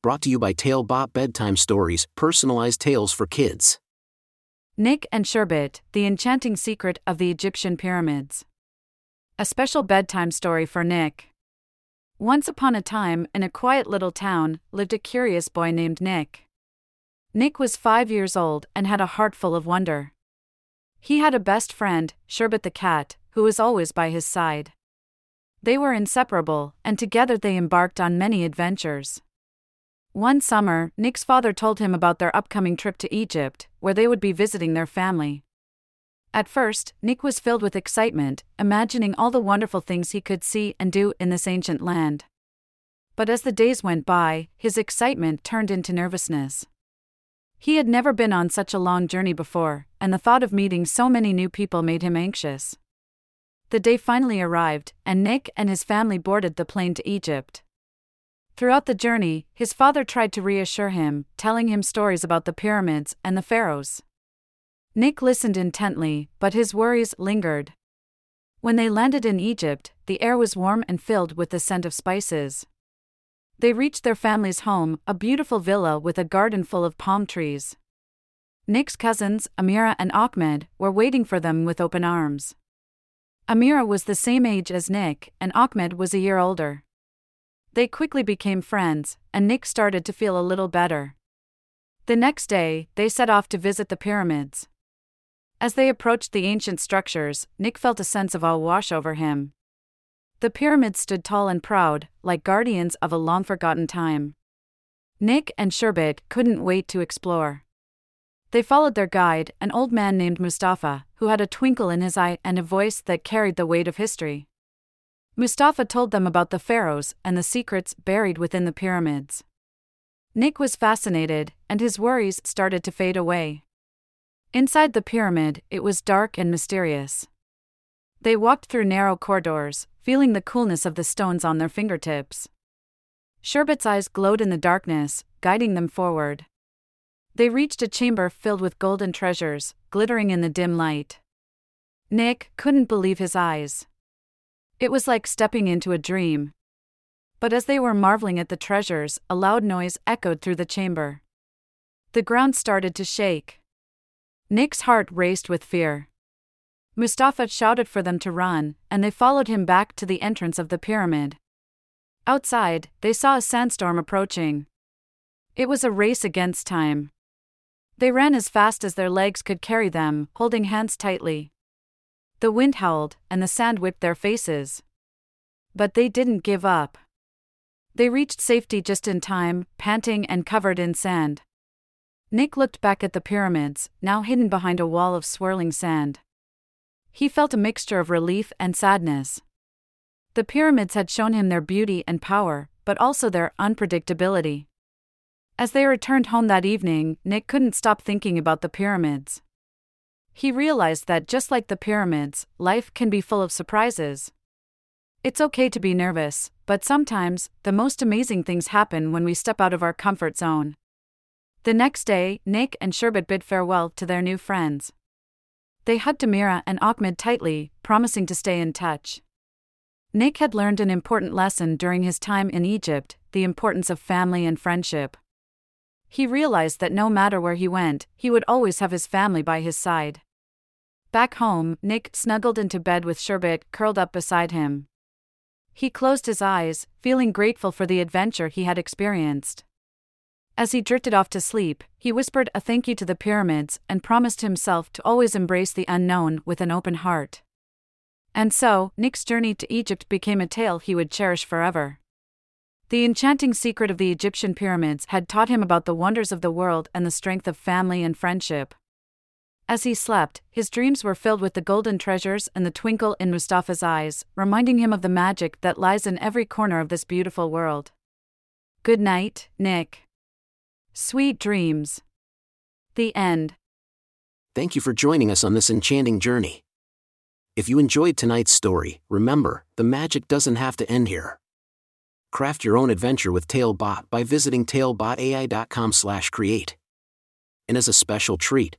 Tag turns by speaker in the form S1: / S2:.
S1: brought to you by Talebot Bedtime Stories, personalized tales for kids.
S2: Nick and Sherbet, The Enchanting Secret of the Egyptian Pyramids. A special bedtime story for Nick. Once upon a time, in a quiet little town, lived a curious boy named Nick. Nick was five years old and had a heart full of wonder. He had a best friend, Sherbet the cat, who was always by his side. They were inseparable, and together they embarked on many adventures. One summer, Nick's father told him about their upcoming trip to Egypt, where they would be visiting their family. At first, Nick was filled with excitement, imagining all the wonderful things he could see and do in this ancient land. But as the days went by, his excitement turned into nervousness. He had never been on such a long journey before, and the thought of meeting so many new people made him anxious. The day finally arrived, and Nick and his family boarded the plane to Egypt. Throughout the journey, his father tried to reassure him, telling him stories about the pyramids and the pharaohs. Nick listened intently, but his worries lingered. When they landed in Egypt, the air was warm and filled with the scent of spices. They reached their family's home, a beautiful villa with a garden full of palm trees. Nick's cousins, Amira and Ahmed, were waiting for them with open arms. Amira was the same age as Nick, and Ahmed was a year older. They quickly became friends, and Nick started to feel a little better. The next day, they set off to visit the pyramids. As they approached the ancient structures, Nick felt a sense of awe wash over him. The pyramids stood tall and proud, like guardians of a long forgotten time. Nick and Sherbet couldn't wait to explore. They followed their guide, an old man named Mustafa, who had a twinkle in his eye and a voice that carried the weight of history. Mustafa told them about the pharaohs and the secrets buried within the pyramids. Nick was fascinated, and his worries started to fade away. Inside the pyramid, it was dark and mysterious. They walked through narrow corridors, feeling the coolness of the stones on their fingertips. Sherbet's eyes glowed in the darkness, guiding them forward. They reached a chamber filled with golden treasures, glittering in the dim light. Nick couldn't believe his eyes. It was like stepping into a dream. But as they were marveling at the treasures, a loud noise echoed through the chamber. The ground started to shake. Nick's heart raced with fear. Mustafa shouted for them to run, and they followed him back to the entrance of the pyramid. Outside, they saw a sandstorm approaching. It was a race against time. They ran as fast as their legs could carry them, holding hands tightly. The wind howled, and the sand whipped their faces. But they didn't give up. They reached safety just in time, panting and covered in sand. Nick looked back at the pyramids, now hidden behind a wall of swirling sand. He felt a mixture of relief and sadness. The pyramids had shown him their beauty and power, but also their unpredictability. As they returned home that evening, Nick couldn't stop thinking about the pyramids. He realized that just like the pyramids, life can be full of surprises. It's okay to be nervous, but sometimes, the most amazing things happen when we step out of our comfort zone. The next day, Nick and Sherbet bid farewell to their new friends. They hugged Amira and Ahmed tightly, promising to stay in touch. Nick had learned an important lesson during his time in Egypt the importance of family and friendship. He realized that no matter where he went, he would always have his family by his side. Back home, Nick snuggled into bed with Sherbet curled up beside him. He closed his eyes, feeling grateful for the adventure he had experienced. As he drifted off to sleep, he whispered a thank you to the pyramids and promised himself to always embrace the unknown with an open heart. And so, Nick's journey to Egypt became a tale he would cherish forever. The enchanting secret of the Egyptian pyramids had taught him about the wonders of the world and the strength of family and friendship. As he slept, his dreams were filled with the golden treasures and the twinkle in Mustafa's eyes, reminding him of the magic that lies in every corner of this beautiful world. Good night, Nick. Sweet dreams. The end.
S1: Thank you for joining us on this enchanting journey. If you enjoyed tonight's story, remember, the magic doesn't have to end here. Craft your own adventure with Talebot by visiting talebotai.com/create. And as a special treat,